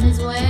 his way.